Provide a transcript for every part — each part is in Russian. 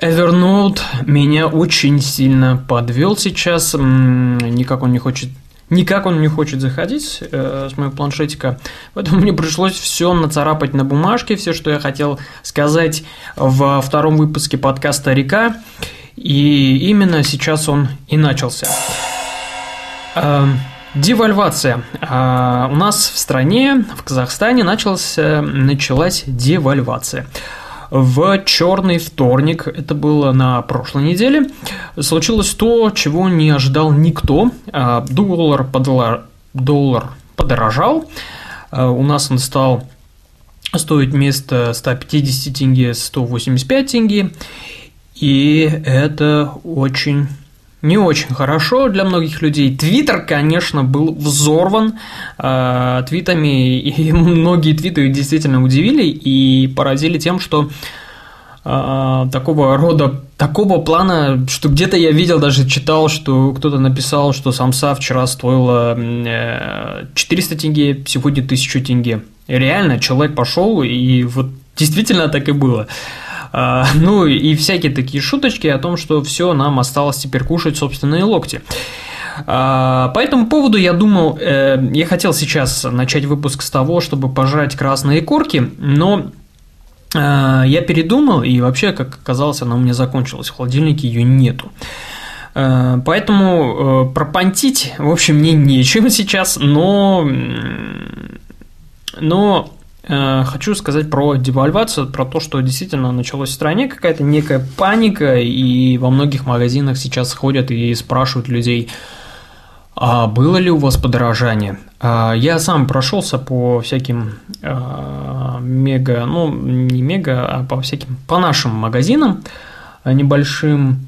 Evernote меня очень сильно подвел сейчас. Никак он не хочет Никак он не хочет заходить э, с моего планшетика, поэтому мне пришлось все нацарапать на бумажке, все, что я хотел сказать во втором выпуске подкаста «Река», и именно сейчас он и начался. Э, девальвация. Э, у нас в стране, в Казахстане, начался, началась девальвация в черный вторник, это было на прошлой неделе, случилось то, чего не ожидал никто. А, доллар, подолар, доллар подорожал, а, у нас он стал стоить вместо 150 тенге 185 тенге, и это очень не очень хорошо для многих людей. Твиттер, конечно, был взорван э, твитами, и многие твиты действительно удивили и поразили тем, что э, такого рода, такого плана, что где-то я видел, даже читал, что кто-то написал, что самса вчера стоила э, 400 тенге, сегодня 1000 тенге. И реально, человек пошел, и вот действительно так и было. А, ну и всякие такие шуточки о том, что все, нам осталось теперь кушать собственные локти. А, по этому поводу я думал, э, я хотел сейчас начать выпуск с того, чтобы пожрать красные корки, но э, я передумал, и вообще, как оказалось, она у меня закончилась, в холодильнике ее нету. Э, поэтому пропантить, в общем, мне нечем сейчас, но, но Э, хочу сказать про девальвацию, про то, что действительно началась в стране какая-то некая паника, и во многих магазинах сейчас ходят и спрашивают людей, а было ли у вас подорожание? А, я сам прошелся по всяким а, мега, ну не мега, а по всяким, по нашим магазинам небольшим,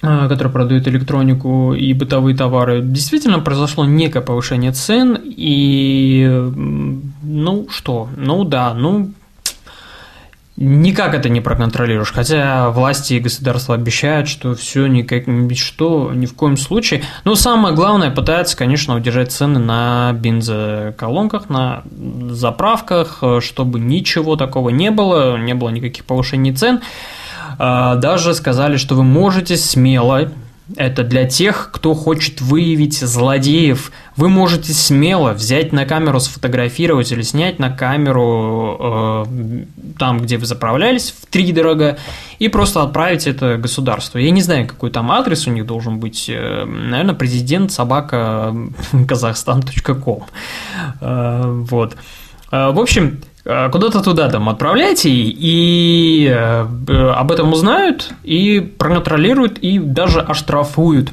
а, которые продают электронику и бытовые товары, действительно произошло некое повышение цен, и ну что, ну да, ну никак это не проконтролируешь, хотя власти и государство обещают, что все никак, что ни в коем случае. Но самое главное, пытаются, конечно, удержать цены на бензоколонках, на заправках, чтобы ничего такого не было, не было никаких повышений цен. А, даже сказали, что вы можете смело, это для тех, кто хочет выявить злодеев, вы можете смело взять на камеру, сфотографировать или снять на камеру э, там, где вы заправлялись, в три дорого, и просто отправить это государству. Я не знаю, какой там адрес у них должен быть. Э, наверное, президент собака казахстан.ком. Э, вот. Э, в общем, куда-то туда там отправляйте, и э, об этом узнают, и проконтролируют, и даже оштрафуют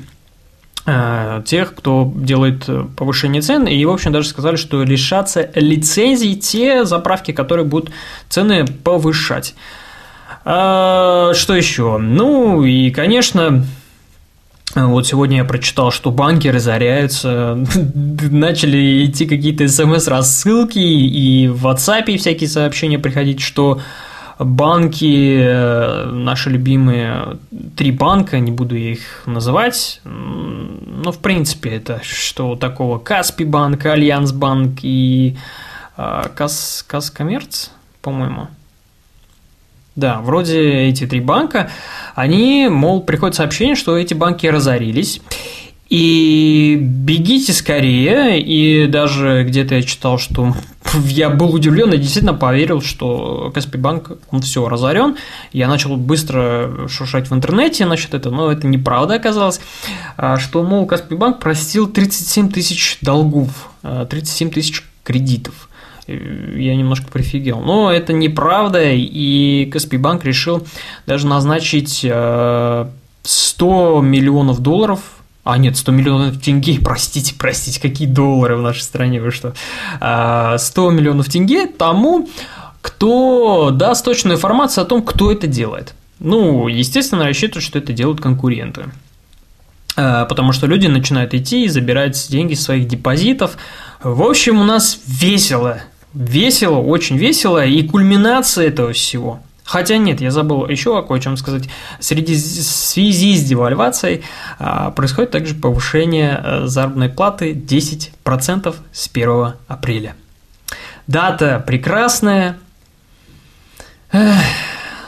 э, тех, кто делает повышение цен, и, в общем, даже сказали, что лишатся лицензий те заправки, которые будут цены повышать. А, что еще? Ну, и, конечно, вот сегодня я прочитал, что банки разоряются, начали идти какие-то смс-рассылки и в WhatsApp всякие сообщения приходить, что банки, э, наши любимые три банка, не буду я их называть, но в принципе это что такого? Каспи банк, Альянс банк и э, Кас, Каскоммерц, по-моему, да, вроде эти три банка, они, мол, приходит сообщение, что эти банки разорились, и бегите скорее, и даже где-то я читал, что я был удивлен и действительно поверил, что Каспий банк, он все разорен. Я начал быстро шуршать в интернете насчет этого, но это неправда оказалось, а, что, мол, Каспий банк простил 37 тысяч долгов, 37 а, тысяч кредитов я немножко прифигел. Но это неправда, и Каспийбанк решил даже назначить 100 э, миллионов долларов а, нет, 100 миллионов тенге, простите, простите, какие доллары в нашей стране, вы что? 100 э, миллионов тенге тому, кто даст точную информацию о том, кто это делает. Ну, естественно, рассчитывают, что это делают конкуренты. Э, потому что люди начинают идти и забирать деньги своих депозитов. В общем, у нас весело весело, очень весело, и кульминация этого всего. Хотя нет, я забыл еще о кое-чем сказать. Среди, в связи с девальвацией а, происходит также повышение а, заработной платы 10% с 1 апреля. Дата прекрасная, Эх,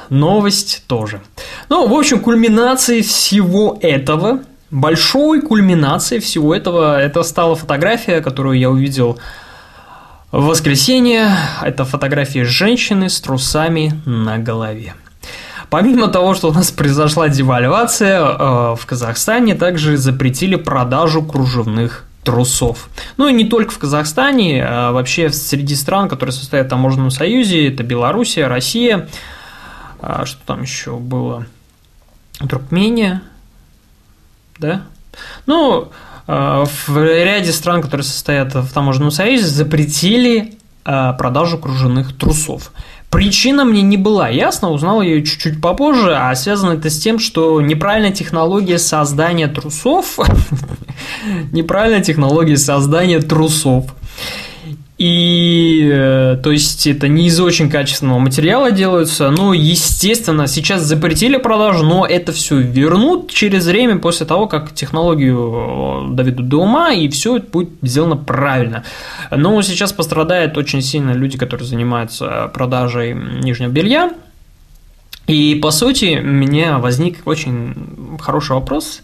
новость тоже. Ну, в общем, кульминацией всего этого, большой кульминацией всего этого, это стала фотография, которую я увидел в воскресенье. Это фотография женщины с трусами на голове. Помимо того, что у нас произошла девальвация, э, в Казахстане также запретили продажу кружевных трусов. Ну и не только в Казахстане, а вообще среди стран, которые состоят в таможенном союзе, это Белоруссия, Россия, а что там еще было, Туркмения, да? Ну, в ряде стран, которые состоят в таможенном союзе, запретили э, продажу кружевных трусов. Причина мне не была ясна, узнал ее чуть-чуть попозже, а связано это с тем, что неправильная технология создания трусов, неправильная технология создания трусов – и, э, то есть, это не из очень качественного материала делаются. Ну, естественно, сейчас запретили продажу, но это все вернут через время после того, как технологию э, доведут до ума, и все это будет сделано правильно. Но сейчас пострадают очень сильно люди, которые занимаются продажей нижнего белья. И, по сути, у меня возник очень хороший вопрос,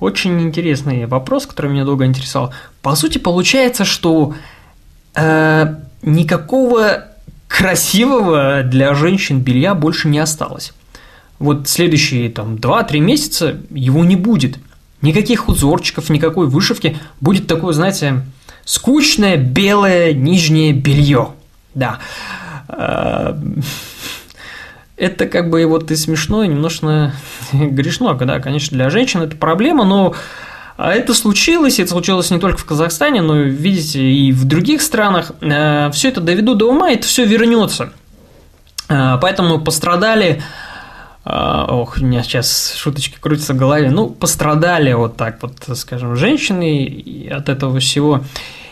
очень интересный вопрос, который меня долго интересовал. По сути, получается, что э, никакого красивого для женщин белья больше не осталось. Вот следующие там 2-3 месяца его не будет. Никаких узорчиков, никакой вышивки. Будет такое, знаете, скучное белое нижнее белье. Да. Э, это как бы вот и смешно, и немножко грешно, когда, конечно, для женщин это проблема, но а это случилось, это случилось не только в Казахстане, но, видите, и в других странах. Э, все это доведу до ума, это все вернется. Э, поэтому пострадали э, Ох, у меня сейчас шуточки крутятся в голове. Ну, пострадали вот так вот, скажем, женщины от этого всего.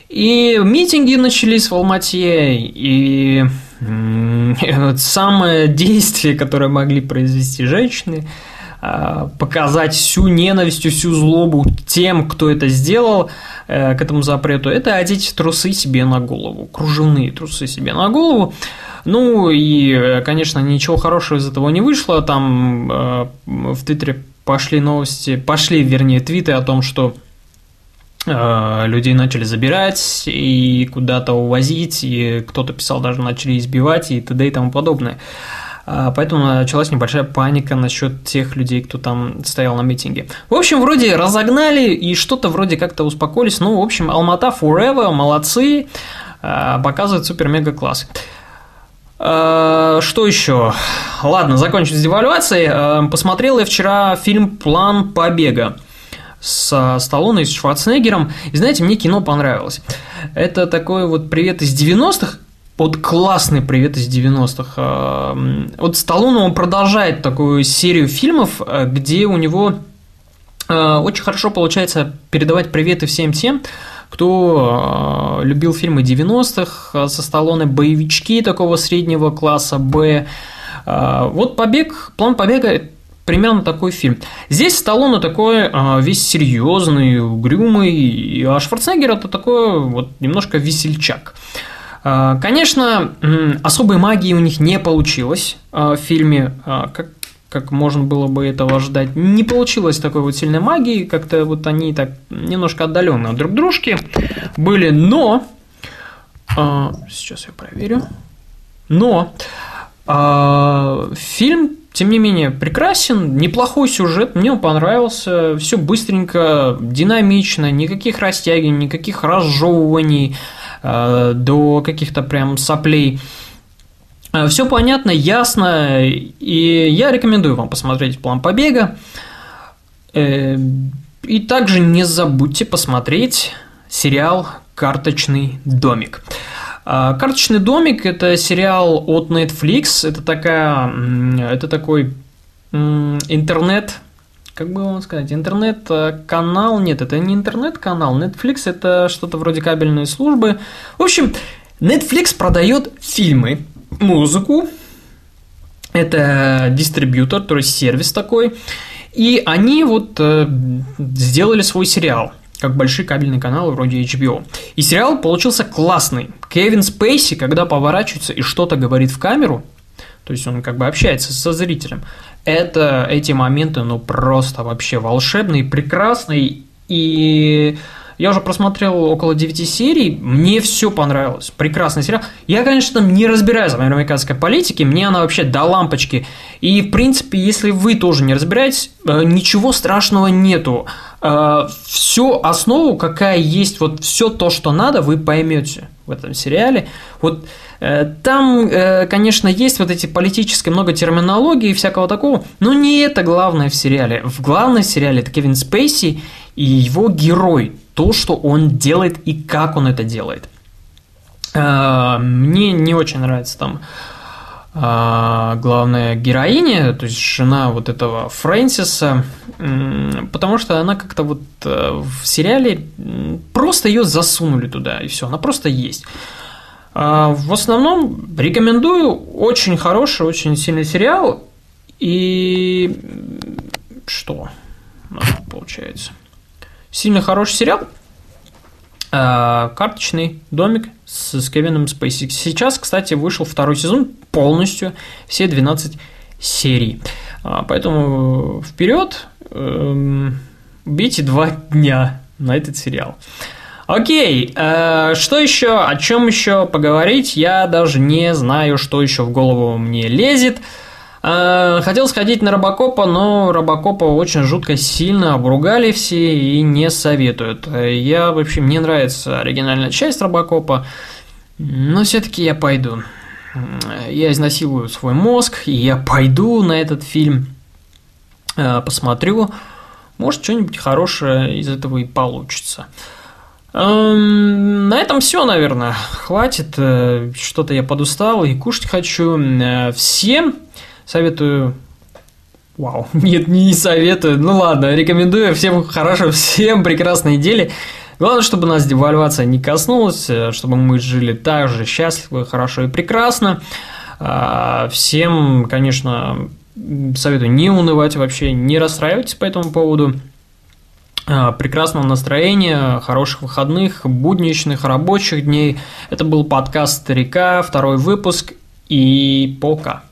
И митинги начались в Алмате, и самое действие, которое могли произвести женщины – показать всю ненависть, всю злобу тем, кто это сделал э, к этому запрету, это одеть трусы себе на голову, кружевные трусы себе на голову. Ну и, э, конечно, ничего хорошего из этого не вышло. Там в Твиттере пошли новости, пошли, вернее, твиты о том, что людей начали забирать и куда-то увозить, и кто-то писал, даже начали избивать и т.д. и тому подобное. Поэтому началась небольшая паника насчет тех людей, кто там стоял на митинге. В общем, вроде разогнали и что-то вроде как-то успокоились. Ну, в общем, Алмата Forever, молодцы, а, показывают супер-мега класс. А, что еще? Ладно, закончим с девальвацией. Посмотрел я вчера фильм «План побега» с Сталлоне и с Шварценеггером. И знаете, мне кино понравилось. Это такой вот привет из 90-х, вот классный привет из 90-х. А, вот Сталлоне, он продолжает такую серию фильмов, э, где у него э, очень хорошо получается передавать приветы всем тем, кто э, любил фильмы 90-х со Сталлоне, боевички такого среднего класса Б. Вот «Побег», «План побега» примерно такой фильм. Здесь Сталлоне такой весь серьезный, угрюмый, а Шварценеггер это такой вот немножко весельчак. А, конечно, особой магии у них не получилось а, в фильме, а, как, как можно было бы этого ожидать. Не получилось такой вот сильной магии, как-то вот они так немножко отдаленно друг дружки были, но... Сейчас я проверю. Но фильм тем не менее, прекрасен, неплохой сюжет, мне он понравился, все быстренько, динамично, никаких растягиваний, никаких разжевываний, до каких-то прям соплей. Э, Все понятно, ясно, и я рекомендую вам посмотреть план побега. Э, и также не забудьте посмотреть сериал «Карточный домик». «Карточный домик» – это сериал от Netflix, это, такая, это такой интернет как бы вам сказать, интернет-канал, нет, это не интернет-канал, Netflix это что-то вроде кабельной службы. В общем, Netflix продает фильмы, музыку, это дистрибьютор, то есть сервис такой, и они вот э, сделали свой сериал, как большие кабельные каналы вроде HBO. И сериал получился классный. Кевин Спейси, когда поворачивается и что-то говорит в камеру, То есть он как бы общается со зрителем. Это, эти моменты, ну, просто вообще волшебные, прекрасные. И я уже просмотрел около 9 серий, мне все понравилось. Прекрасный сериал. Я, конечно, не разбираюсь в американской политике, мне она вообще до лампочки. И, в принципе, если вы тоже не разбираетесь, э, ничего страшного нету. Э, Всю основу, какая есть, вот все то, что надо, вы поймете в этом сериале. Вот там, конечно, есть вот эти политические много терминологии и всякого такого, но не это главное в сериале. В главном сериале это Кевин Спейси и его герой то, что он делает и как он это делает. А, мне не очень нравится там главная героиня, то есть жена вот этого Фрэнсиса, потому что она как-то вот э, в сериале просто ее засунули туда, и все, она просто есть. А, в основном рекомендую, очень хороший, очень сильный сериал, и что получается? Сильно хороший сериал. А, карточный домик с, с Кевином Спейси. Сейчас, кстати, вышел второй сезон полностью, все 12 серий. А, поэтому вперед, эм, бейте два дня на этот сериал. Окей, э, что еще, о чем еще поговорить, я даже не знаю, что еще в голову мне лезет. А, хотел сходить на Робокопа, но Робокопа очень жутко сильно обругали все и не советуют. Я вообще, мне нравится оригинальная часть Робокопа, но все-таки я пойду. Я изнасилую свой мозг, и я пойду на этот фильм, а, посмотрю. Может, что-нибудь хорошее из этого и получится. На этом все, наверное. Хватит. Э, что-то я подустал и кушать хочу. Э, всем Советую Вау, нет, не советую. Ну ладно, рекомендую. Всем хорошего, всем прекрасной недели. Главное, чтобы нас девальвация не коснулась, э, чтобы мы жили так же счастливо, хорошо и прекрасно. А, всем, конечно, советую не унывать вообще, не расстраивайтесь по этому поводу. А, прекрасного настроения, хороших выходных, будничных, рабочих дней. Это был подкаст «Старика», второй выпуск, и пока.